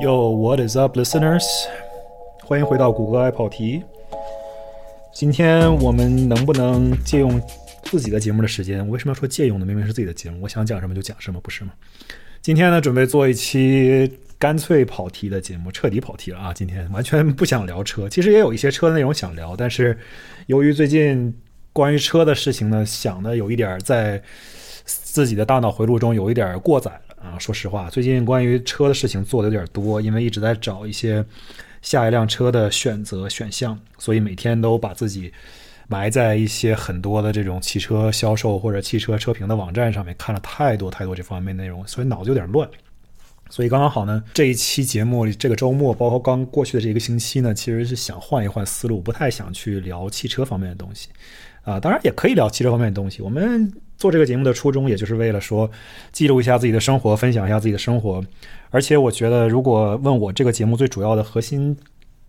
Yo, what is up, listeners？欢迎回到谷歌爱跑题。今天我们能不能借用自己的节目的时间？我为什么要说借用呢？明明是自己的节目，我想讲什么就讲什么，不是吗？今天呢，准备做一期干脆跑题的节目，彻底跑题了啊！今天完全不想聊车，其实也有一些车的内容想聊，但是由于最近关于车的事情呢，想的有一点在自己的大脑回路中有一点过载啊。说实话，最近关于车的事情做的有点多，因为一直在找一些下一辆车的选择选项，所以每天都把自己埋在一些很多的这种汽车销售或者汽车车评的网站上面，看了太多太多这方面内容，所以脑子有点乱。所以刚刚好呢，这一期节目这个周末，包括刚过去的这一个星期呢，其实是想换一换思路，不太想去聊汽车方面的东西。啊，当然也可以聊汽车方面的东西。我们做这个节目的初衷，也就是为了说记录一下自己的生活，分享一下自己的生活。而且我觉得，如果问我这个节目最主要的核心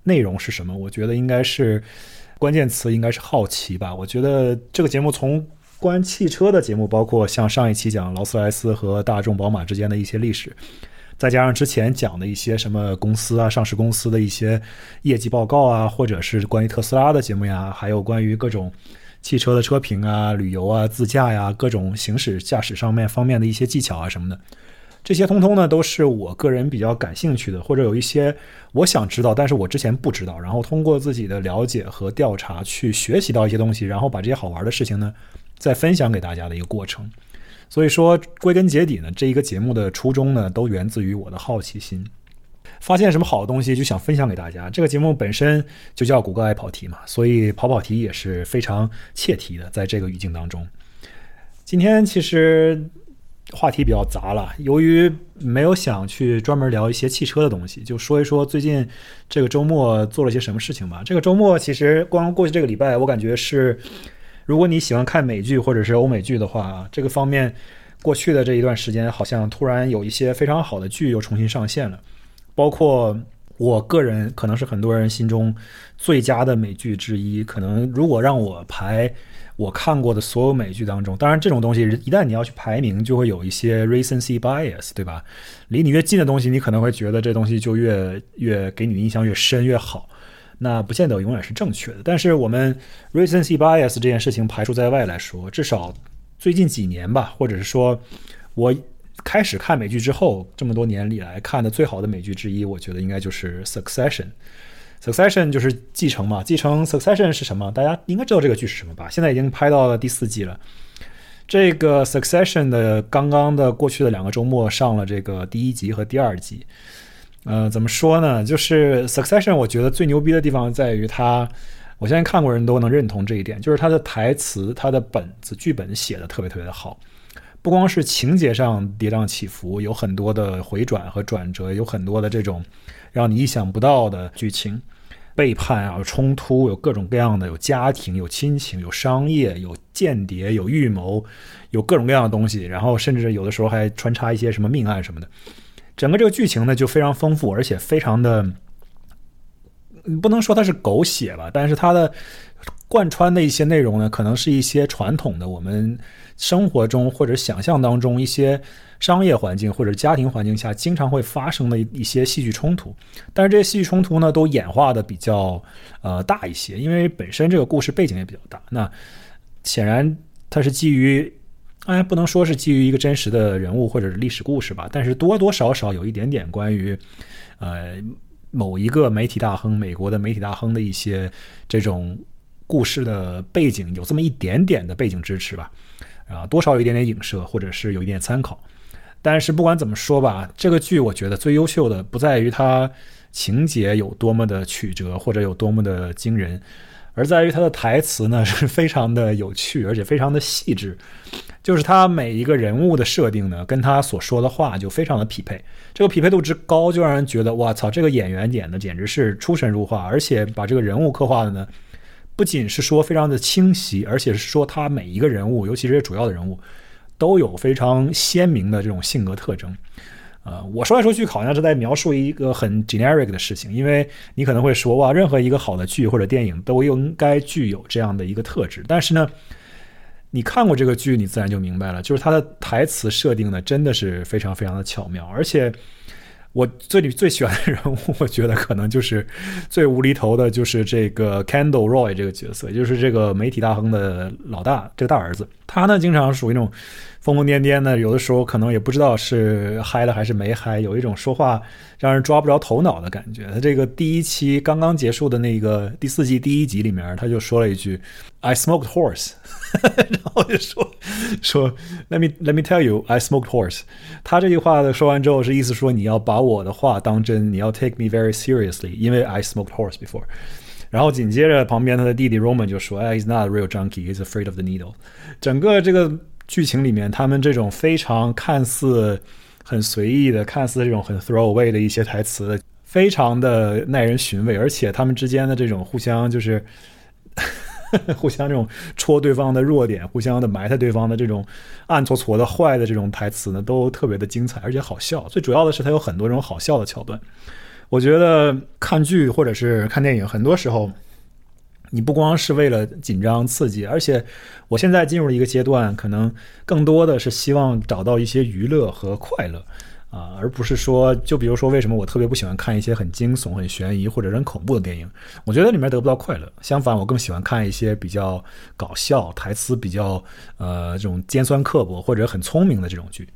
内容是什么，我觉得应该是关键词应该是好奇吧。我觉得这个节目从关汽车的节目，包括像上一期讲劳斯莱斯和大众、宝马之间的一些历史，再加上之前讲的一些什么公司啊、上市公司的一些业绩报告啊，或者是关于特斯拉的节目呀，还有关于各种。汽车的车评啊、旅游啊、自驾呀，各种行驶驾驶上面方面的一些技巧啊什么的，这些通通呢都是我个人比较感兴趣的，或者有一些我想知道，但是我之前不知道，然后通过自己的了解和调查去学习到一些东西，然后把这些好玩的事情呢再分享给大家的一个过程。所以说，归根结底呢，这一个节目的初衷呢，都源自于我的好奇心。发现什么好东西就想分享给大家。这个节目本身就叫“谷歌爱跑题”嘛，所以跑跑题也是非常切题的。在这个语境当中，今天其实话题比较杂了。由于没有想去专门聊一些汽车的东西，就说一说最近这个周末做了些什么事情吧。这个周末其实光过去这个礼拜，我感觉是，如果你喜欢看美剧或者是欧美剧的话，这个方面过去的这一段时间，好像突然有一些非常好的剧又重新上线了。包括我个人可能是很多人心中最佳的美剧之一。可能如果让我排我看过的所有美剧当中，当然这种东西一旦你要去排名，就会有一些 recency bias，对吧？离你越近的东西，你可能会觉得这东西就越越给你印象越深越好。那不见得永远是正确的。但是我们 recency bias 这件事情排除在外来说，至少最近几年吧，或者是说我。开始看美剧之后，这么多年里来看的最好的美剧之一，我觉得应该就是《Succession》。Succession 就是继承嘛，继承 Succession 是什么？大家应该知道这个剧是什么吧？现在已经拍到了第四季了。这个 Succession 的刚刚的过去的两个周末上了这个第一集和第二集。呃，怎么说呢？就是 Succession，我觉得最牛逼的地方在于它，我相信看过人都能认同这一点，就是它的台词、它的本子、剧本写的特别特别的好。不光是情节上跌宕起伏，有很多的回转和转折，有很多的这种让你意想不到的剧情、背叛啊、冲突，有各种各样的，有家庭、有亲情、有商业、有间谍、有预谋，有各种各样的东西。然后甚至有的时候还穿插一些什么命案什么的。整个这个剧情呢就非常丰富，而且非常的，不能说它是狗血吧，但是它的贯穿的一些内容呢，可能是一些传统的我们。生活中或者想象当中一些商业环境或者家庭环境下经常会发生的一些戏剧冲突，但是这些戏剧冲突呢都演化的比较呃大一些，因为本身这个故事背景也比较大。那显然它是基于，哎，不能说是基于一个真实的人物或者是历史故事吧，但是多多少少有一点点关于呃某一个媒体大亨，美国的媒体大亨的一些这种故事的背景，有这么一点点的背景支持吧。啊，多少有一点点影射，或者是有一点参考。但是不管怎么说吧，这个剧我觉得最优秀的不在于它情节有多么的曲折，或者有多么的惊人，而在于它的台词呢是非常的有趣，而且非常的细致。就是他每一个人物的设定呢，跟他所说的话就非常的匹配。这个匹配度之高，就让人觉得哇操，这个演员演的简直是出神入化，而且把这个人物刻画的呢。不仅是说非常的清晰，而且是说他每一个人物，尤其是主要的人物，都有非常鲜明的这种性格特征。呃，我说来说去，好像是在描述一个很 generic 的事情，因为你可能会说，哇，任何一个好的剧或者电影都应该具有这样的一个特质。但是呢，你看过这个剧，你自然就明白了，就是他的台词设定呢，真的是非常非常的巧妙，而且。我最最喜欢的人物，我觉得可能就是最无厘头的，就是这个 Candle Roy 这个角色，就是这个媒体大亨的老大，这个大儿子。他呢，经常属于那种。疯疯癫癫的，有的时候可能也不知道是嗨了还是没嗨，有一种说话让人抓不着头脑的感觉。他这个第一期刚刚结束的那个第四季第一集里面，他就说了一句 “I smoked horse”，然后就说说 “Let me let me tell you, I smoked horse”。他这句话的说完之后，是意思说你要把我的话当真，你要 take me very seriously，因为 I smoked horse before。然后紧接着旁边他的弟弟 Roman 就说：“哎，He's not real junkie, he's afraid of the needle。”整个这个。剧情里面，他们这种非常看似很随意的、看似这种很 throw away 的一些台词，非常的耐人寻味，而且他们之间的这种互相就是 互相这种戳对方的弱点，互相的埋汰对方的这种暗搓搓的坏的这种台词呢，都特别的精彩，而且好笑。最主要的是，它有很多这种好笑的桥段。我觉得看剧或者是看电影，很多时候。你不光是为了紧张刺激，而且我现在进入了一个阶段，可能更多的是希望找到一些娱乐和快乐，啊，而不是说，就比如说，为什么我特别不喜欢看一些很惊悚、很悬疑或者很恐怖的电影？我觉得里面得不到快乐。相反，我更喜欢看一些比较搞笑、台词比较呃这种尖酸刻薄或者很聪明的这种剧。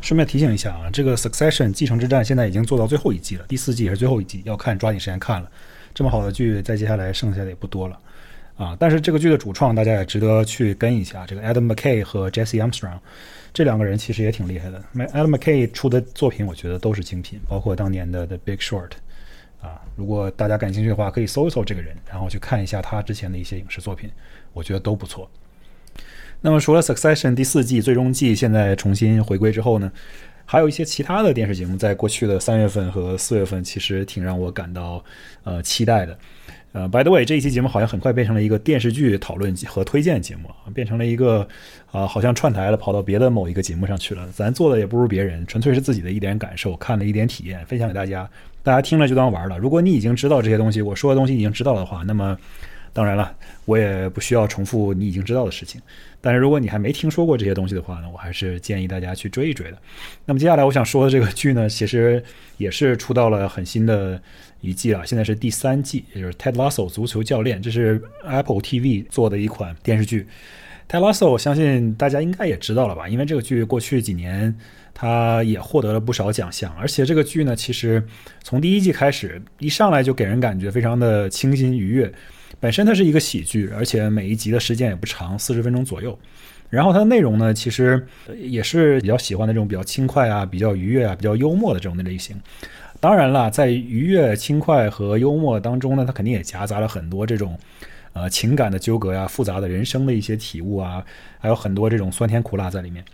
顺便提醒一下啊，这个《Succession》继承之战现在已经做到最后一季了，第四季也是最后一季，要看抓紧时间看了。这么好的剧，在接下来剩下的也不多了，啊！但是这个剧的主创，大家也值得去跟一下。这个 Adam McKay 和 Jesse Armstrong 这两个人其实也挺厉害的。Adam McKay 出的作品，我觉得都是精品，包括当年的《The Big Short》啊。如果大家感兴趣的话，可以搜一搜这个人，然后去看一下他之前的一些影视作品，我觉得都不错。那么，除了《Succession》第四季最终季现在重新回归之后呢？还有一些其他的电视节目，在过去的三月份和四月份，其实挺让我感到呃期待的。呃，By the way，这一期节目好像很快变成了一个电视剧讨论和推荐节目，变成了一个啊，好像串台了，跑到别的某一个节目上去了。咱做的也不如别人，纯粹是自己的一点感受，看了一点体验，分享给大家。大家听了就当玩了。如果你已经知道这些东西，我说的东西已经知道的话，那么当然了，我也不需要重复你已经知道的事情。但是如果你还没听说过这些东西的话呢，我还是建议大家去追一追的。那么接下来我想说的这个剧呢，其实也是出到了很新的一季了，现在是第三季，也就是《Ted Lasso 足球教练》，这是 Apple TV 做的一款电视剧。Ted Lasso 我相信大家应该也知道了吧，因为这个剧过去几年它也获得了不少奖项，而且这个剧呢，其实从第一季开始一上来就给人感觉非常的清新愉悦。本身它是一个喜剧，而且每一集的时间也不长，四十分钟左右。然后它的内容呢，其实也是比较喜欢的这种比较轻快啊、比较愉悦啊、比较幽默的这种的类型。当然了，在愉悦、轻快和幽默当中呢，它肯定也夹杂了很多这种呃情感的纠葛呀、复杂的人生的一些体悟啊，还有很多这种酸甜苦辣在里面。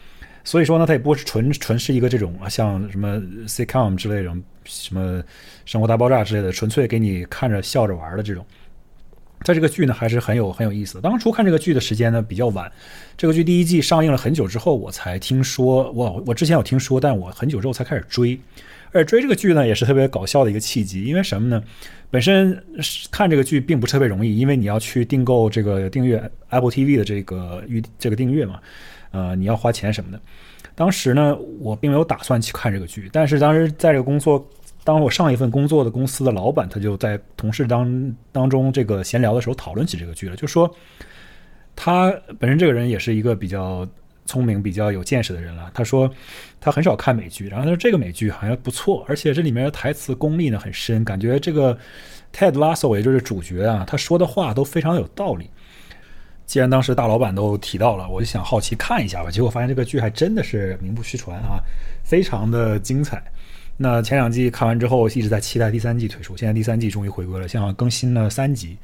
所以说呢，它也不是纯纯是一个这种啊像什么 sitcom 之类这种什么生活大爆炸之类的，纯粹给你看着笑着玩的这种。在这个剧呢，还是很有很有意思。当初看这个剧的时间呢比较晚，这个剧第一季上映了很久之后，我才听说。我我之前有听说，但我很久之后才开始追。而追这个剧呢，也是特别搞笑的一个契机。因为什么呢？本身看这个剧并不是特别容易，因为你要去订购这个订阅 Apple TV 的这个预这个订阅嘛，呃，你要花钱什么的。当时呢，我并没有打算去看这个剧，但是当时在这个工作。当我上一份工作的公司的老板，他就在同事当当中这个闲聊的时候讨论起这个剧了，就说他本身这个人也是一个比较聪明、比较有见识的人了。他说他很少看美剧，然后他说这个美剧好像不错，而且这里面的台词功力呢很深，感觉这个 Ted Lasso 也就是主角啊，他说的话都非常有道理。既然当时大老板都提到了，我就想好奇看一下吧。结果发现这个剧还真的是名不虚传啊，非常的精彩。那前两季看完之后，一直在期待第三季推出。现在第三季终于回归了，现在更新了三集，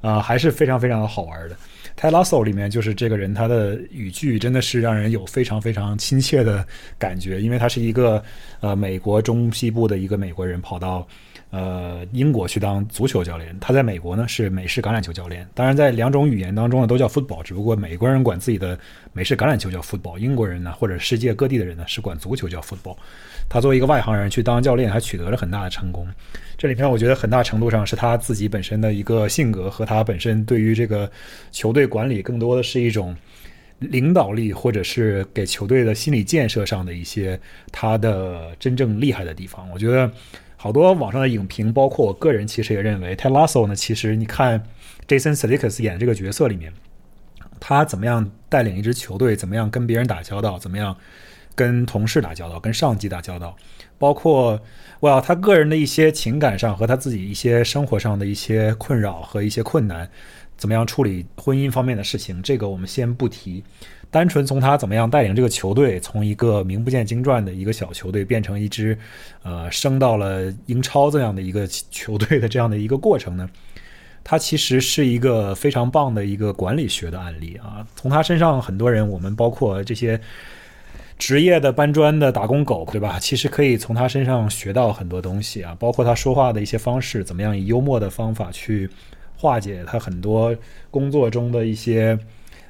啊，还是非常非常的好玩的。泰拉索里面就是这个人，他的语句真的是让人有非常非常亲切的感觉，因为他是一个呃美国中西部的一个美国人，跑到。呃，英国去当足球教练，他在美国呢是美式橄榄球教练。当然，在两种语言当中呢都叫 football，只不过美国人管自己的美式橄榄球叫 football，英国人呢或者世界各地的人呢是管足球叫 football。他作为一个外行人去当教练，还取得了很大的成功。这里面我觉得很大程度上是他自己本身的一个性格和他本身对于这个球队管理更多的是一种领导力，或者是给球队的心理建设上的一些他的真正厉害的地方。我觉得好多网上的影评，包括我个人，其实也认为泰拉索呢，其实你看 Jason Sudeikis 演这个角色里面，他怎么样带领一支球队，怎么样跟别人打交道，怎么样跟同事打交道，跟上级打交道，包括哇，他个人的一些情感上和他自己一些生活上的一些困扰和一些困难。怎么样处理婚姻方面的事情？这个我们先不提，单纯从他怎么样带领这个球队，从一个名不见经传的一个小球队变成一支，呃，升到了英超这样的一个球队的这样的一个过程呢？他其实是一个非常棒的一个管理学的案例啊。从他身上，很多人，我们包括这些职业的搬砖的打工狗，对吧？其实可以从他身上学到很多东西啊，包括他说话的一些方式，怎么样以幽默的方法去。化解他很多工作中的一些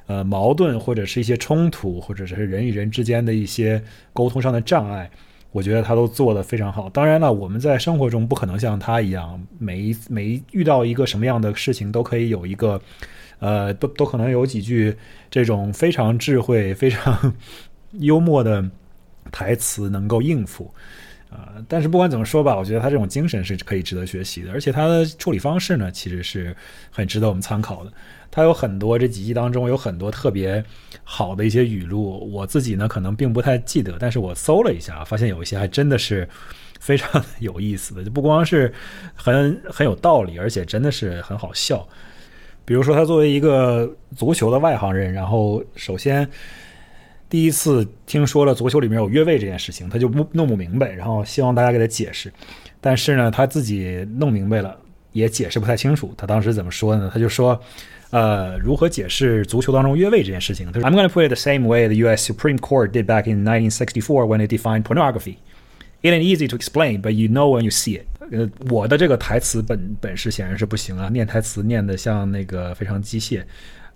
呃矛盾，或者是一些冲突，或者是人与人之间的一些沟通上的障碍，我觉得他都做得非常好。当然了，我们在生活中不可能像他一样，每一每一遇到一个什么样的事情都可以有一个呃，都都可能有几句这种非常智慧、非常 幽默的台词能够应付。啊，但是不管怎么说吧，我觉得他这种精神是可以值得学习的，而且他的处理方式呢，其实是很值得我们参考的。他有很多这几集当中有很多特别好的一些语录，我自己呢可能并不太记得，但是我搜了一下，发现有一些还真的是非常有意思的，就不光是很很有道理，而且真的是很好笑。比如说，他作为一个足球的外行人，然后首先。第一次听说了足球里面有越位这件事情，他就不弄不明白，然后希望大家给他解释。但是呢，他自己弄明白了，也解释不太清楚。他当时怎么说呢？他就说：“呃，如何解释足球当中越位这件事情？”他说：“I'm going to put it the same way the U.S. Supreme Court did back in 1964 when it defined pornography. It ain't easy to explain, but you know when you see it。”呃，我的这个台词本本事显然是不行啊，念台词念的像那个非常机械。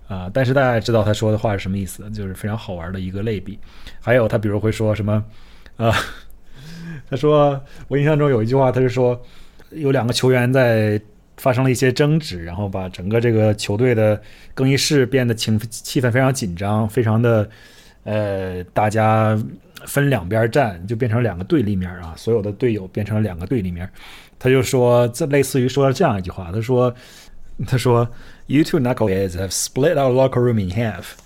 啊，但是大家知道他说的话是什么意思，就是非常好玩的一个类比。还有他比如会说什么，啊，他说我印象中有一句话，他是说有两个球员在发生了一些争执，然后把整个这个球队的更衣室变得情气氛非常紧张，非常的呃，大家分两边站，就变成两个对立面啊，所有的队友变成两个对立面。他就说这类似于说了这样一句话，他说他说。You two knuckleheads have split our locker room in half.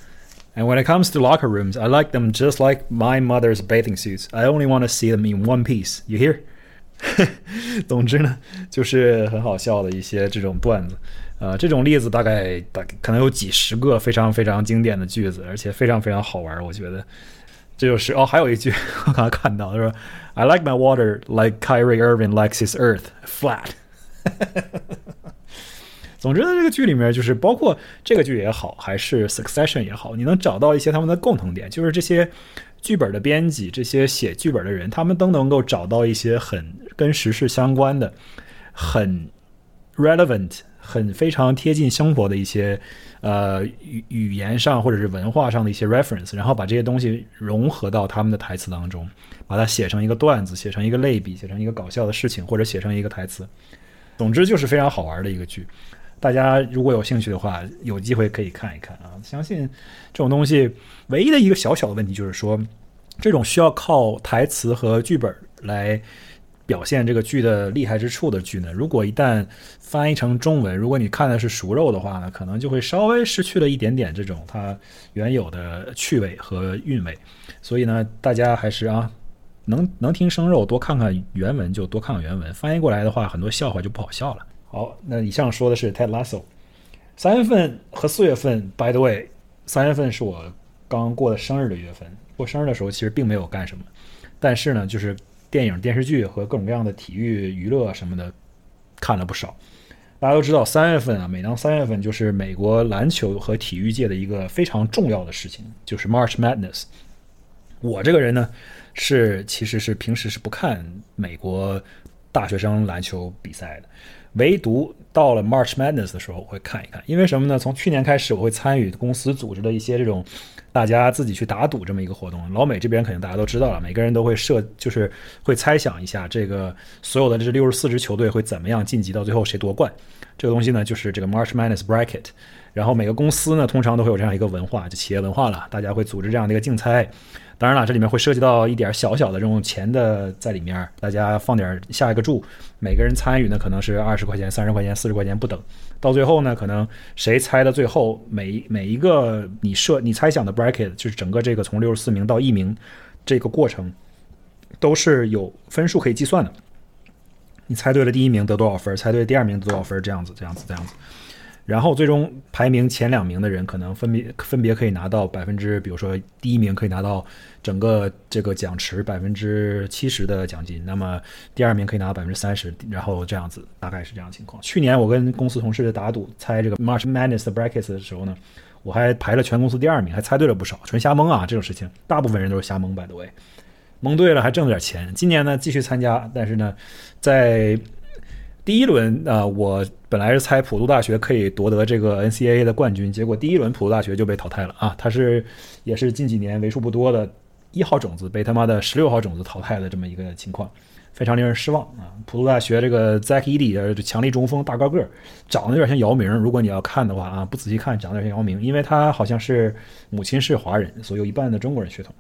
And when it comes to locker rooms, I like them just like my mother's bathing suits. I only want to see them in one piece. You hear? 总之呢，就是很好笑的一些这种段子，呃，这种例子大概大概可能有几十个非常非常经典的句子，而且非常非常好玩。我觉得这就是哦，还有一句我刚才看到，他说：“I like my water like Kyrie Irving likes his earth flat。” 总之呢，这个剧里面就是包括这个剧也好，还是 Succession 也好，你能找到一些他们的共同点，就是这些剧本的编辑、这些写剧本的人，他们都能够找到一些很跟时事相关的、很 relevant、很非常贴近生活的一些呃语语言上或者是文化上的一些 reference，然后把这些东西融合到他们的台词当中，把它写成一个段子，写成一个类比，写成一个搞笑的事情，或者写成一个台词。总之就是非常好玩的一个剧。大家如果有兴趣的话，有机会可以看一看啊！相信这种东西，唯一的一个小小的问题就是说，这种需要靠台词和剧本来表现这个剧的厉害之处的剧呢，如果一旦翻译成中文，如果你看的是熟肉的话呢，可能就会稍微失去了一点点这种它原有的趣味和韵味。所以呢，大家还是啊，能能听生肉，多看看原文就多看看原文，翻译过来的话，很多笑话就不好笑了。好，那以上说的是 Ted Lasso。三月份和四月份，by the way，三月份是我刚过的生日的月份。过生日的时候其实并没有干什么，但是呢，就是电影、电视剧和各种各样的体育娱乐什么的看了不少。大家都知道，三月份啊，每当三月份就是美国篮球和体育界的一个非常重要的事情，就是 March Madness。我这个人呢，是其实是平时是不看美国。大学生篮球比赛的，唯独到了 March Madness 的时候，我会看一看。因为什么呢？从去年开始，我会参与公司组织的一些这种大家自己去打赌这么一个活动。老美这边肯定大家都知道了，每个人都会设，就是会猜想一下这个所有的这六十四支球队会怎么样晋级到最后谁夺冠。这个东西呢，就是这个 March Madness Bracket。然后每个公司呢，通常都会有这样一个文化，就企业文化了，大家会组织这样的一个竞猜。当然了，这里面会涉及到一点小小的这种钱的在里面，大家放点下一个注，每个人参与呢可能是二十块钱、三十块钱、四十块钱不等。到最后呢，可能谁猜的最后每每一个你设你猜想的 bracket，就是整个这个从六十四名到一名这个过程都是有分数可以计算的。你猜对了第一名得多少分？猜对第二名得多少分？这样子，这样子，这样子。然后最终排名前两名的人，可能分别分别可以拿到百分之，比如说第一名可以拿到整个这个奖池百分之七十的奖金，那么第二名可以拿到百分之三十，然后这样子，大概是这样情况。去年我跟公司同事打赌猜这个 March Madness 的 brackets 的时候呢，我还排了全公司第二名，还猜对了不少，纯瞎蒙啊！这种事情，大部分人都是瞎蒙，百多位，蒙对了还挣了点钱。今年呢继续参加，但是呢，在第一轮啊，我本来是猜普渡大学可以夺得这个 NCAA 的冠军，结果第一轮普渡大学就被淘汰了啊！他是也是近几年为数不多的一号种子被他妈的十六号种子淘汰的这么一个情况，非常令人失望啊！普渡大学这个 Zach Edey 强力中锋，大高个儿，长得有点像姚明。如果你要看的话啊，不仔细看长得有点像姚明，因为他好像是母亲是华人，所以有一半的中国人血统。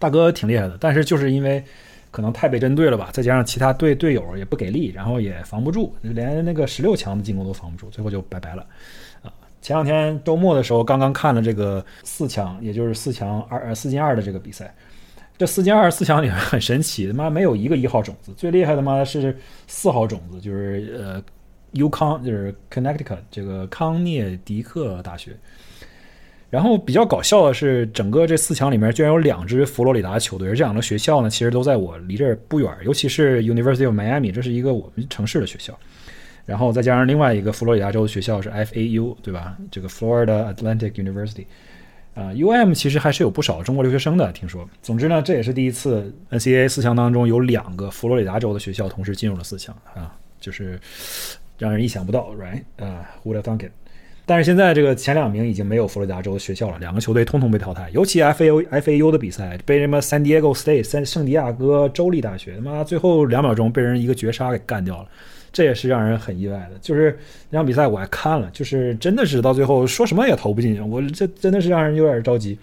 大哥挺厉害的，但是就是因为。可能太被针对了吧，再加上其他队队友也不给力，然后也防不住，连那个十六强的进攻都防不住，最后就拜拜了。啊，前两天周末的时候刚刚看了这个四强，也就是四强二四进二的这个比赛。这四进二四强里面很神奇，他妈没有一个一号种子，最厉害的妈是四号种子，就是呃，U 康，就是 Connecticut 这个康涅狄克大学。然后比较搞笑的是，整个这四强里面居然有两支佛罗里达球队，而这两个学校呢，其实都在我离这儿不远，尤其是 University of Miami，这是一个我们城市的学校。然后再加上另外一个佛罗里达州的学校是 FAU，对吧？这个 Florida Atlantic University，啊，UM 其实还是有不少中国留学生的，听说。总之呢，这也是第一次 NCAA 四强当中有两个佛罗里达州的学校同时进入了四强啊，就是让人意想不到，right？啊，Who would have thunk it？但是现在这个前两名已经没有佛罗里达州的学校了，两个球队通通被淘汰。尤其 F A U F A U 的比赛被什么 San Diego State 圣圣地亚哥州立大学，他妈最后两秒钟被人一个绝杀给干掉了，这也是让人很意外的。就是那场比赛我还看了，就是真的是到最后说什么也投不进去，我这真的是让人有点着急，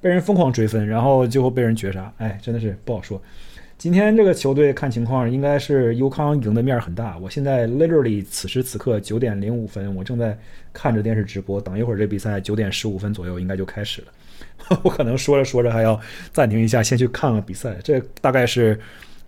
被人疯狂追分，然后最后被人绝杀，哎，真的是不好说。今天这个球队看情况应该是优康赢的面很大。我现在 literally 此时此刻九点零五分，我正在看着电视直播。等一会儿这比赛九点十五分左右应该就开始了。我可能说着说着还要暂停一下，先去看看比赛。这大概是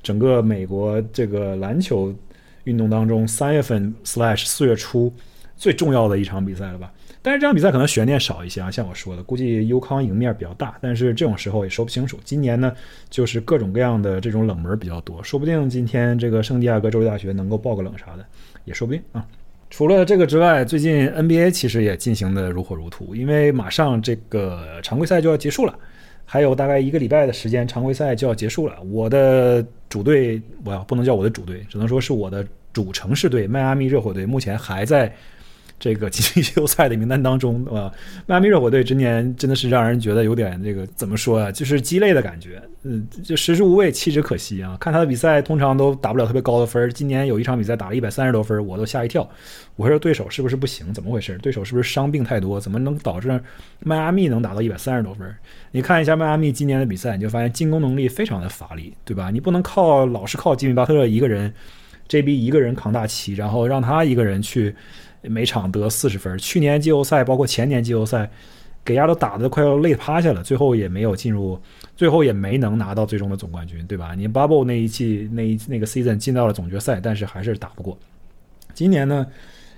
整个美国这个篮球运动当中三月份 slash 四月初最重要的一场比赛了吧。但是这场比赛可能悬念少一些啊，像我说的，估计优康赢面比较大。但是这种时候也说不清楚。今年呢，就是各种各样的这种冷门比较多，说不定今天这个圣地亚哥州立大学能够爆个冷啥的，也说不定啊。除了这个之外，最近 NBA 其实也进行的如火如荼，因为马上这个常规赛就要结束了，还有大概一个礼拜的时间，常规赛就要结束了。我的主队，我不能叫我的主队，只能说是我的主城市队——迈阿密热火队，目前还在。这个季后赛的名单当中，啊，迈阿密热火队今年真的是让人觉得有点这个怎么说啊，就是鸡肋的感觉，嗯，就食之无味，弃之可惜啊。看他的比赛，通常都打不了特别高的分今年有一场比赛打了一百三十多分我都吓一跳。我说对手是不是不行？怎么回事？对手是不是伤病太多？怎么能导致迈阿密能打到一百三十多分你看一下迈阿密今年的比赛，你就发现进攻能力非常的乏力，对吧？你不能靠老是靠吉米巴特勒一个人，JB 一个人扛大旗，然后让他一个人去。每场得四十分，去年季后赛包括前年季后赛，给亚都打的快要累趴下了，最后也没有进入，最后也没能拿到最终的总冠军，对吧？你 Bubble 那一季那一那个 season 进到了总决赛，但是还是打不过。今年呢，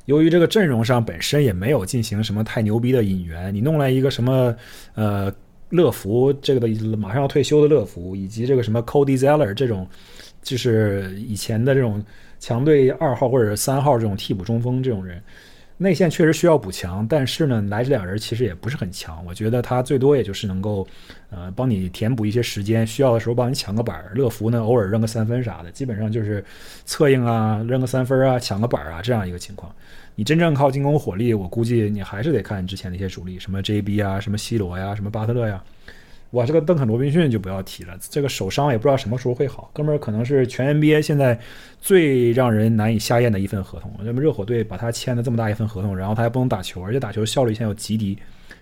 由于这个阵容上本身也没有进行什么太牛逼的引援，你弄来一个什么呃乐福这个的马上要退休的乐福，以及这个什么 Cody Zeller 这种，就是以前的这种。强队二号或者是三号这种替补中锋这种人，内线确实需要补强，但是呢，来这俩人其实也不是很强。我觉得他最多也就是能够，呃，帮你填补一些时间，需要的时候帮你抢个板儿。乐福呢，偶尔扔个三分啥的，基本上就是策应啊，扔个三分啊，抢个板儿啊这样一个情况。你真正靠进攻火力，我估计你还是得看之前那些主力，什么 JB 啊，什么 C 罗呀，什么巴特勒呀。哇，这个邓肯罗宾逊就不要提了，这个手伤也不知道什么时候会好。哥们儿可能是全 NBA 现在最让人难以下咽的一份合同。那么热火队把他签了这么大一份合同，然后他还不能打球，而且打球效率现在又极低，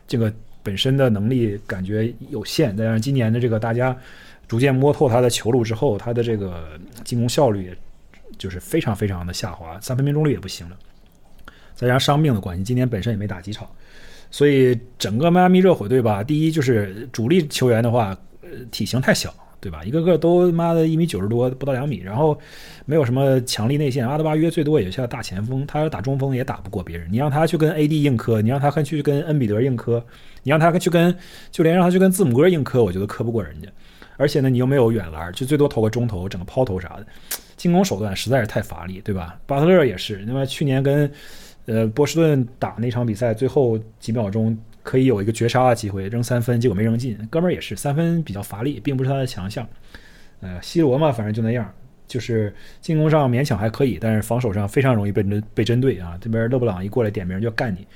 这个本身的能力感觉有限。再加上今年的这个大家逐渐摸透他的球路之后，他的这个进攻效率就是非常非常的下滑，三分命中率也不行了。再加上伤病的关系，今年本身也没打几场。所以整个迈阿密热火队吧，第一就是主力球员的话，呃，体型太小，对吧？一个个都妈的一米九十多，不到两米，然后没有什么强力内线。阿德巴约最多也像大前锋，他要打中锋也打不过别人。你让他去跟 AD 硬磕，你让他去跟恩比德硬磕，你让他去跟就连让他去跟字母哥硬磕，我觉得磕不过人家。而且呢，你又没有远篮，就最多投个中投，整个抛投啥的，进攻手段实在是太乏力，对吧？巴特勒也是，那么去年跟。呃，波士顿打那场比赛，最后几秒钟可以有一个绝杀的机会，扔三分，结果没扔进。哥们儿也是三分比较乏力，并不是他的强项。呃，C 罗嘛，反正就那样，就是进攻上勉强还可以，但是防守上非常容易被针被针对啊。这边勒布朗一过来点名就要干你，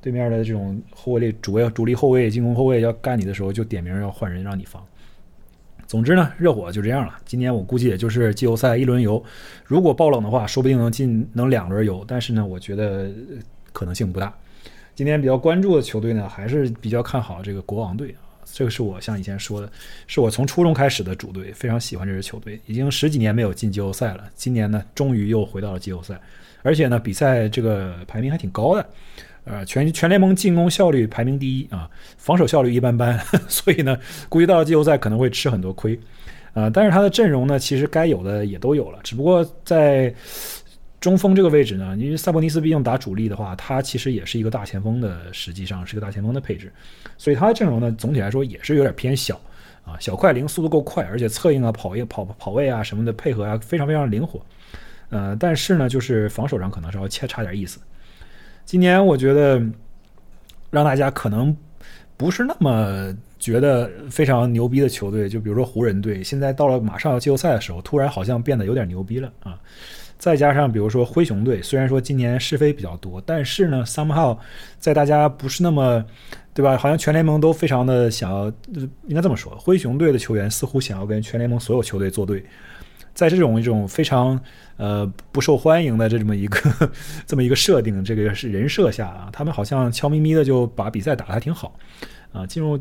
对面的这种后卫主要主力后卫、进攻后卫要干你的时候，就点名要换人让你防。总之呢，热火就这样了。今年我估计也就是季后赛一轮游，如果爆冷的话，说不定能进能两轮游。但是呢，我觉得可能性不大。今天比较关注的球队呢，还是比较看好这个国王队啊。这个是我像以前说的，是我从初中开始的主队，非常喜欢这支球队。已经十几年没有进季后赛了，今年呢，终于又回到了季后赛，而且呢，比赛这个排名还挺高的。呃，全全联盟进攻效率排名第一啊，防守效率一般般，所以呢，估计到了季后赛可能会吃很多亏，呃，但是他的阵容呢，其实该有的也都有了，只不过在中锋这个位置呢，因为萨博尼斯毕竟打主力的话，他其实也是一个大前锋的，实际上是个大前锋的配置，所以他的阵容呢，总体来说也是有点偏小啊，小快灵，速度够快，而且策应啊、跑应、跑跑位啊什么的配合啊，非常非常灵活，呃，但是呢，就是防守上可能稍微差差点意思。今年我觉得让大家可能不是那么觉得非常牛逼的球队，就比如说湖人队，现在到了马上要季后赛的时候，突然好像变得有点牛逼了啊！再加上比如说灰熊队，虽然说今年是非比较多，但是呢，somehow 在大家不是那么对吧？好像全联盟都非常的想要，应该这么说，灰熊队的球员似乎想要跟全联盟所有球队作对。在这种一种非常呃不受欢迎的这么一个 这么一个设定，这个是人设下啊，他们好像悄咪咪的就把比赛打得还挺好啊。进入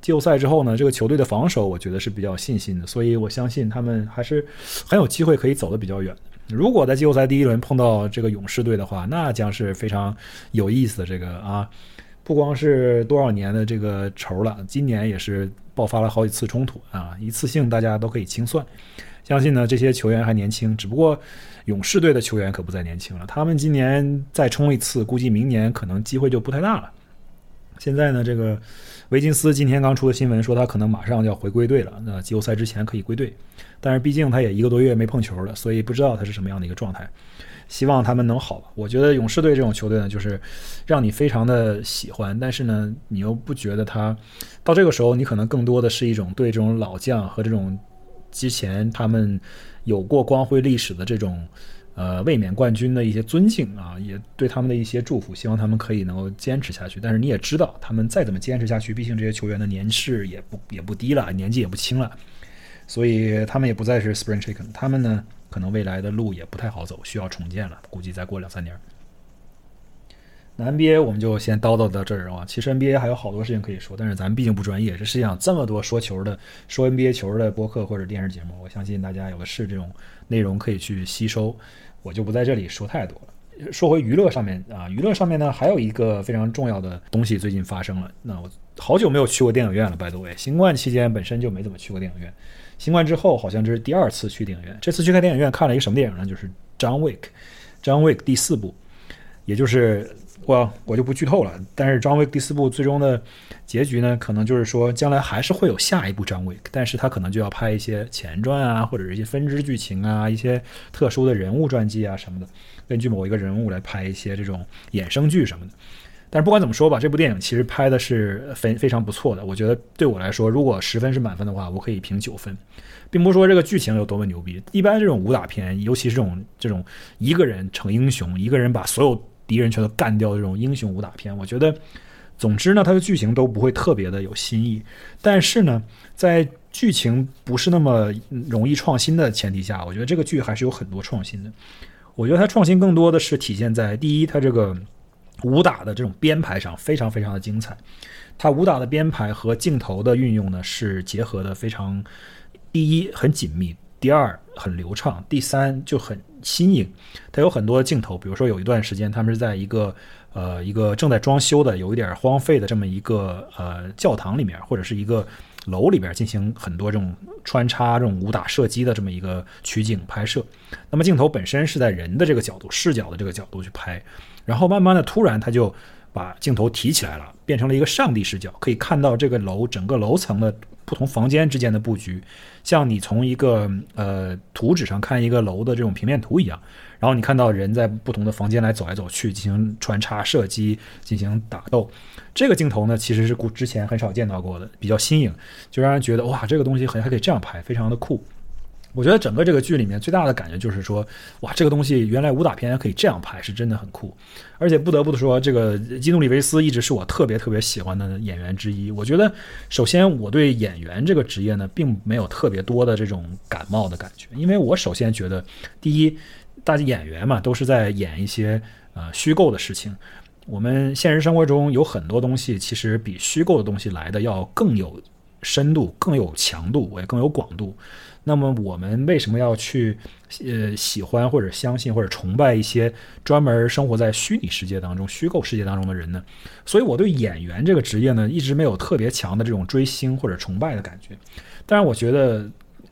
季后赛之后呢，这个球队的防守我觉得是比较信心的，所以我相信他们还是很有机会可以走得比较远。如果在季后赛第一轮碰到这个勇士队的话，那将是非常有意思的这个啊，不光是多少年的这个仇了，今年也是爆发了好几次冲突啊，一次性大家都可以清算。相信呢，这些球员还年轻，只不过勇士队的球员可不再年轻了。他们今年再冲一次，估计明年可能机会就不太大了。现在呢，这个维金斯今天刚出的新闻说，他可能马上就要回归队了，那季后赛之前可以归队。但是毕竟他也一个多月没碰球了，所以不知道他是什么样的一个状态。希望他们能好吧。我觉得勇士队这种球队呢，就是让你非常的喜欢，但是呢，你又不觉得他到这个时候，你可能更多的是一种对这种老将和这种。之前他们有过光辉历史的这种呃卫冕冠军的一些尊敬啊，也对他们的一些祝福，希望他们可以能够坚持下去。但是你也知道，他们再怎么坚持下去，毕竟这些球员的年事也不也不低了，年纪也不轻了，所以他们也不再是 Spring Chicken。他们呢，可能未来的路也不太好走，需要重建了，估计再过两三年。NBA 我们就先叨叨到这儿啊，其实 NBA 还有好多事情可以说，但是咱们毕竟不专业。这世界上这么多说球的、说 NBA 球的播客或者电视节目，我相信大家有的是这种内容可以去吸收，我就不在这里说太多了。说回娱乐上面啊，娱乐上面呢还有一个非常重要的东西最近发生了。那我好久没有去过电影院了，by the way，新冠期间本身就没怎么去过电影院，新冠之后好像这是第二次去电影院。这次去看电影院看了一个什么电影呢？就是《John Wick》，《John Wick》第四部，也就是。我我就不剧透了。但是张威第四部最终的结局呢，可能就是说将来还是会有下一部张威，但是他可能就要拍一些前传啊，或者是一些分支剧情啊，一些特殊的人物传记啊什么的，根据某一个人物来拍一些这种衍生剧什么的。但是不管怎么说吧，这部电影其实拍的是非非常不错的。我觉得对我来说，如果十分是满分的话，我可以评九分，并不是说这个剧情有多么牛逼。一般这种武打片，尤其是这种这种一个人成英雄，一个人把所有敌人全都干掉的这种英雄武打片，我觉得，总之呢，它的剧情都不会特别的有新意。但是呢，在剧情不是那么容易创新的前提下，我觉得这个剧还是有很多创新的。我觉得它创新更多的是体现在第一，它这个。武打的这种编排上非常非常的精彩，它武打的编排和镜头的运用呢是结合的非常，第一很紧密，第二很流畅，第三就很新颖。它有很多镜头，比如说有一段时间他们是在一个呃一个正在装修的有一点荒废的这么一个呃教堂里面，或者是一个楼里边进行很多这种穿插这种武打射击的这么一个取景拍摄。那么镜头本身是在人的这个角度视角的这个角度去拍。然后慢慢的，突然他就把镜头提起来了，变成了一个上帝视角，可以看到这个楼整个楼层的不同房间之间的布局，像你从一个呃图纸上看一个楼的这种平面图一样。然后你看到人在不同的房间来走来走去，进行穿插射击，进行打斗。这个镜头呢，其实是古之前很少见到过的，比较新颖，就让人觉得哇，这个东西很还可以这样拍，非常的酷。我觉得整个这个剧里面最大的感觉就是说，哇，这个东西原来武打片可以这样拍，是真的很酷。而且不得不说，这个基努里维斯一直是我特别特别喜欢的演员之一。我觉得，首先我对演员这个职业呢，并没有特别多的这种感冒的感觉，因为我首先觉得，第一，大家演员嘛，都是在演一些呃虚构的事情。我们现实生活中有很多东西，其实比虚构的东西来的要更有深度、更有强度，也更有广度。那么我们为什么要去呃喜欢或者相信或者崇拜一些专门生活在虚拟世界当中、虚构世界当中的人呢？所以我对演员这个职业呢，一直没有特别强的这种追星或者崇拜的感觉。当然，我觉得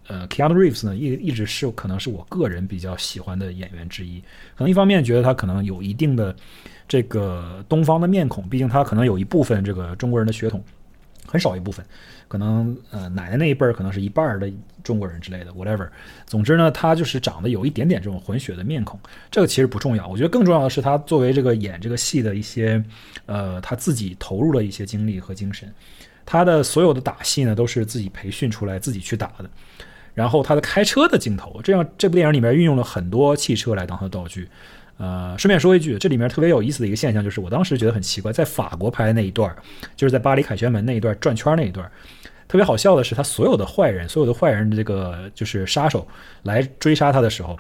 呃，Keanu Reeves 呢，一一直是可能是我个人比较喜欢的演员之一。可能一方面觉得他可能有一定的这个东方的面孔，毕竟他可能有一部分这个中国人的血统，很少一部分。可能呃奶奶那一辈儿可能是一半儿的中国人之类的，whatever。总之呢，他就是长得有一点点这种混血的面孔，这个其实不重要。我觉得更重要的是他作为这个演这个戏的一些呃他自己投入了一些精力和精神。他的所有的打戏呢都是自己培训出来自己去打的。然后他的开车的镜头，这样这部电影里面运用了很多汽车来当他的道具。呃，顺便说一句，这里面特别有意思的一个现象就是，我当时觉得很奇怪，在法国拍的那一段儿就是在巴黎凯旋门那一段转圈那一段特别好笑的是，他所有的坏人，所有的坏人的这个就是杀手来追杀他的时候，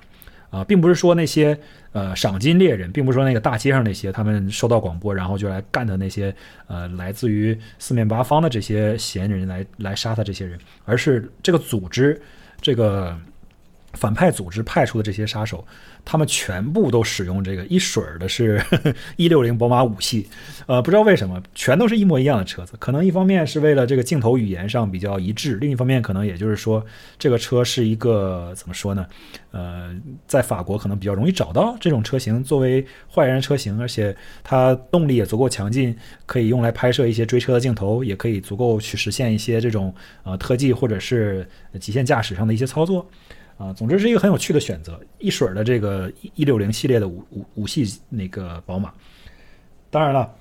啊，并不是说那些呃赏金猎人，并不是说那个大街上那些他们收到广播然后就来干的那些呃来自于四面八方的这些闲人来来杀他这些人，而是这个组织这个反派组织派出的这些杀手。他们全部都使用这个一水儿的是 一六零宝马五系，呃，不知道为什么全都是一模一样的车子。可能一方面是为了这个镜头语言上比较一致，另一方面可能也就是说这个车是一个怎么说呢？呃，在法国可能比较容易找到这种车型作为坏人车型，而且它动力也足够强劲，可以用来拍摄一些追车的镜头，也可以足够去实现一些这种呃特技或者是极限驾驶上的一些操作。啊，总之是一个很有趣的选择，一水儿的这个一六零系列的五五五系那个宝马。当然了，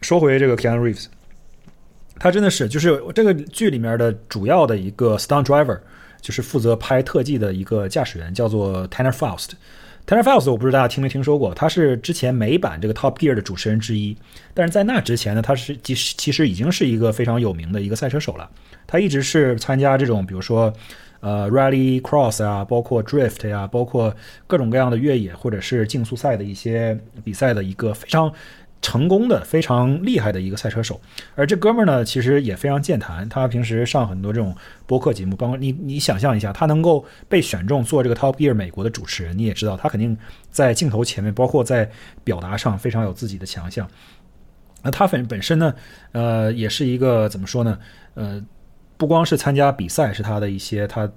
说回这个 k e a n Reeves，他真的是就是这个剧里面的主要的一个 stunt driver，就是负责拍特技的一个驾驶员，叫做 Tanner Faust。Tanner Faust 我不知道大家听没听说过，他是之前美版这个 Top Gear 的主持人之一，但是在那之前呢，他是其实其实已经是一个非常有名的一个赛车手了。他一直是参加这种比如说。呃，Rally Cross 啊，包括 Drift 呀，包括各种各样的越野或者是竞速赛的一些比赛的一个非常成功的、非常厉害的一个赛车手。而这哥们儿呢，其实也非常健谈，他平时上很多这种播客节目，包括你你想象一下，他能够被选中做这个 Top Gear 美国的主持人，你也知道，他肯定在镜头前面，包括在表达上非常有自己的强项。那他本本身呢，呃，也是一个怎么说呢？呃。不光是参加比赛是他的一些他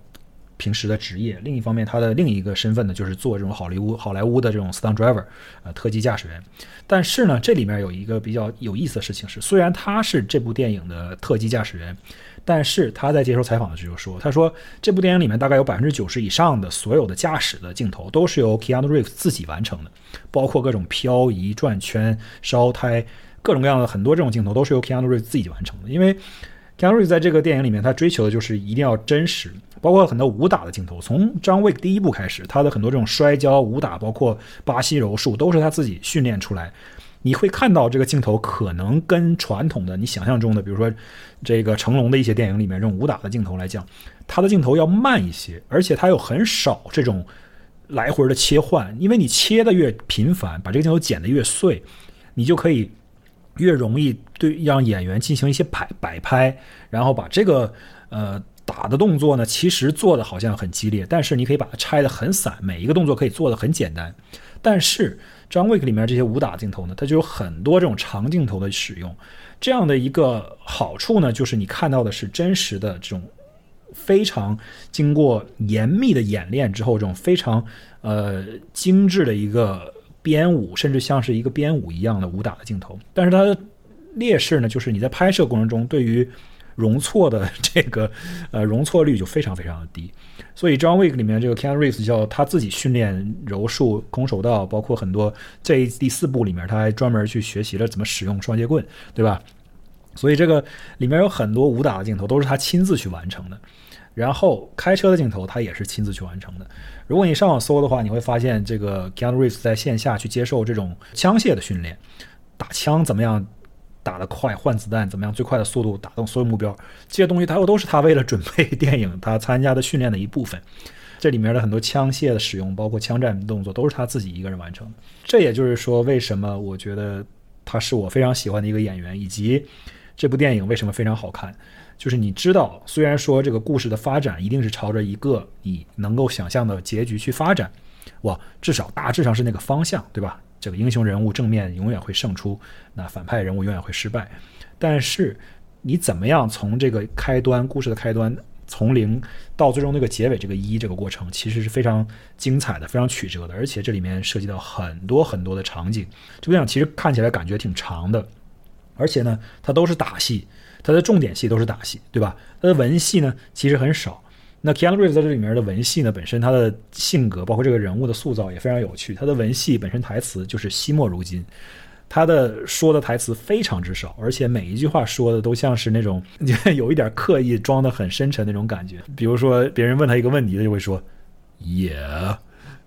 平时的职业，另一方面他的另一个身份呢，就是做这种好莱坞好莱坞的这种 stunt driver，呃，特技驾驶员。但是呢，这里面有一个比较有意思的事情是，虽然他是这部电影的特技驾驶员，但是他在接受采访的时候说，他说这部电影里面大概有百分之九十以上的所有的驾驶的镜头都是由 Keanu Reeves 自己完成的，包括各种漂移、转圈、烧胎，各种各样的很多这种镜头都是由 Keanu Reeves 自己完成的，因为。姜瑞在这个电影里面，他追求的就是一定要真实，包括很多武打的镜头。从张卫第一部开始，他的很多这种摔跤、武打，包括巴西柔术，都是他自己训练出来。你会看到这个镜头可能跟传统的你想象中的，比如说这个成龙的一些电影里面这种武打的镜头来讲，他的镜头要慢一些，而且他有很少这种来回的切换，因为你切的越频繁，把这个镜头剪得越碎，你就可以。越容易对让演员进行一些摆摆拍，然后把这个呃打的动作呢，其实做的好像很激烈，但是你可以把它拆的很散，每一个动作可以做的很简单。但是张卫里面这些武打镜头呢，它就有很多这种长镜头的使用，这样的一个好处呢，就是你看到的是真实的这种非常经过严密的演练之后，这种非常呃精致的一个。编舞甚至像是一个编舞一样的武打的镜头，但是它的劣势呢，就是你在拍摄过程中对于容错的 这个呃容错率就非常非常的低。所以《John Wick》里面这个 Keanu Reeves 叫他自己训练柔术、空手道，包括很多这第四部里面他还专门去学习了怎么使用双截棍，对吧？所以这个里面有很多武打的镜头都是他亲自去完成的。然后开车的镜头他也是亲自去完成的。如果你上网搜的话，你会发现这个 Keanu Reeves 在线下去接受这种枪械的训练，打枪怎么样打得快，换子弹怎么样最快的速度打动所有目标，这些东西他又都是他为了准备电影他参加的训练的一部分。这里面的很多枪械的使用，包括枪战动作，都是他自己一个人完成。这也就是说，为什么我觉得他是我非常喜欢的一个演员，以及这部电影为什么非常好看。就是你知道，虽然说这个故事的发展一定是朝着一个你能够想象的结局去发展，哇，至少大致上是那个方向，对吧？这个英雄人物正面永远会胜出，那反派人物永远会失败。但是你怎么样从这个开端故事的开端从零到最终那个结尾这个一这个过程，其实是非常精彩的，非常曲折的，而且这里面涉及到很多很多的场景。这部电影其实看起来感觉挺长的，而且呢，它都是打戏。它的重点戏都是打戏，对吧？它的文戏呢，其实很少。那 Keanu Reeves 在这里面的文戏呢，本身他的性格，包括这个人物的塑造也非常有趣。他的文戏本身台词就是惜墨如金，他的说的台词非常之少，而且每一句话说的都像是那种 有一点刻意装的很深沉那种感觉。比如说别人问他一个问题，他就会说 “Yeah”，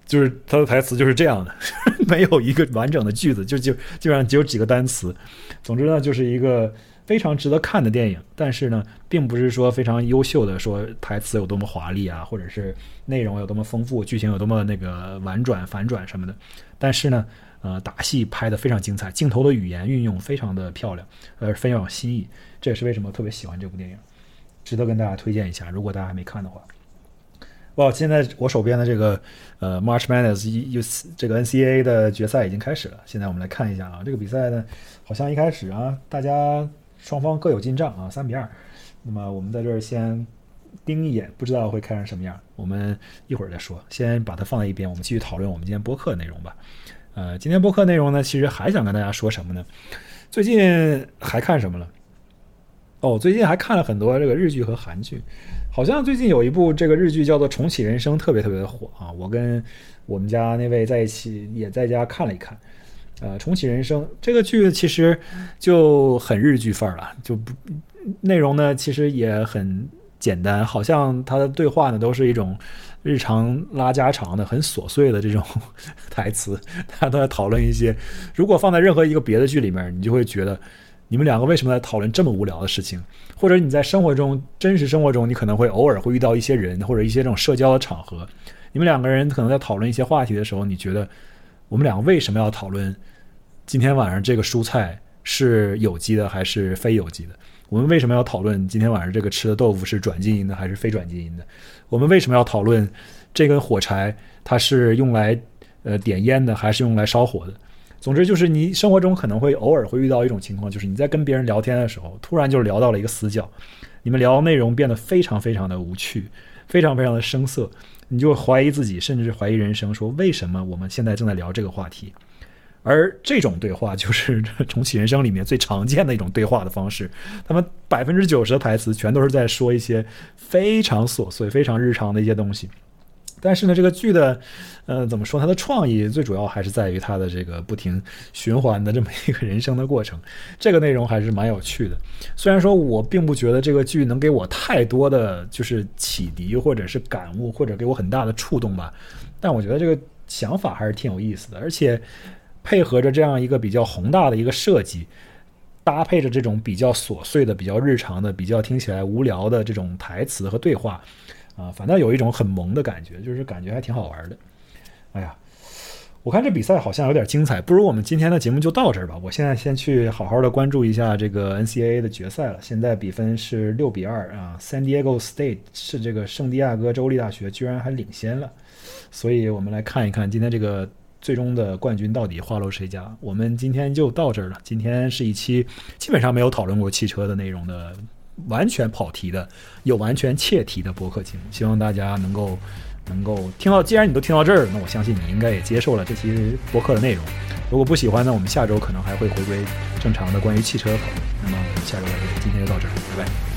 就是他的台词就是这样的，没有一个完整的句子，就就基本上只有几个单词。总之呢，就是一个。非常值得看的电影，但是呢，并不是说非常优秀的，说台词有多么华丽啊，或者是内容有多么丰富，剧情有多么那个婉转反转什么的。但是呢，呃，打戏拍的非常精彩，镜头的语言运用非常的漂亮，呃，非常有新意。这也是为什么特别喜欢这部电影，值得跟大家推荐一下。如果大家还没看的话，哇，现在我手边的这个呃 March Madness 这个 NCAA 的决赛已经开始了。现在我们来看一下啊，这个比赛呢，好像一开始啊，大家。双方各有进账啊，三比二。那么我们在这儿先盯一眼，不知道会开成什么样。我们一会儿再说，先把它放在一边。我们继续讨论我们今天播客的内容吧。呃，今天播客内容呢，其实还想跟大家说什么呢？最近还看什么了？哦，最近还看了很多这个日剧和韩剧。好像最近有一部这个日剧叫做《重启人生》，特别特别的火啊。我跟我们家那位在一起，也在家看了一看。呃，重启人生这个剧其实就很日剧范儿了，就不内容呢其实也很简单，好像他的对话呢都是一种日常拉家常的、很琐碎的这种 台词，他都在讨论一些。如果放在任何一个别的剧里面，你就会觉得你们两个为什么在讨论这么无聊的事情？或者你在生活中真实生活中，你可能会偶尔会遇到一些人或者一些这种社交的场合，你们两个人可能在讨论一些话题的时候，你觉得。我们两个为什么要讨论今天晚上这个蔬菜是有机的还是非有机的？我们为什么要讨论今天晚上这个吃的豆腐是转基因的还是非转基因的？我们为什么要讨论这根火柴它是用来呃点烟的还是用来烧火的？总之就是你生活中可能会偶尔会遇到一种情况，就是你在跟别人聊天的时候，突然就聊到了一个死角，你们聊内容变得非常非常的无趣，非常非常的生涩，你就怀疑自己，甚至是怀疑人生，说为什么我们现在正在聊这个话题？而这种对话就是重启人生里面最常见的一种对话的方式。他们百分之九十的台词全都是在说一些非常琐碎、非常日常的一些东西。但是呢，这个剧的，呃，怎么说？它的创意最主要还是在于它的这个不停循环的这么一个人生的过程。这个内容还是蛮有趣的。虽然说我并不觉得这个剧能给我太多的就是启迪，或者是感悟，或者给我很大的触动吧，但我觉得这个想法还是挺有意思的。而且配合着这样一个比较宏大的一个设计，搭配着这种比较琐碎的、比较日常的、比较听起来无聊的这种台词和对话。啊，反倒有一种很萌的感觉，就是感觉还挺好玩的。哎呀，我看这比赛好像有点精彩，不如我们今天的节目就到这儿吧。我现在先去好好的关注一下这个 NCAA 的决赛了。现在比分是六比二啊，San Diego State 是这个圣地亚哥州立大学居然还领先了，所以我们来看一看今天这个最终的冠军到底花落谁家。我们今天就到这儿了。今天是一期基本上没有讨论过汽车的内容的。完全跑题的，有完全切题的博客节目，希望大家能够能够听到。既然你都听到这儿，那我相信你应该也接受了这期博客的内容。如果不喜欢呢，我们下周可能还会回归正常的关于汽车的讨论。那么我们下周再见，今天就到这儿，拜拜。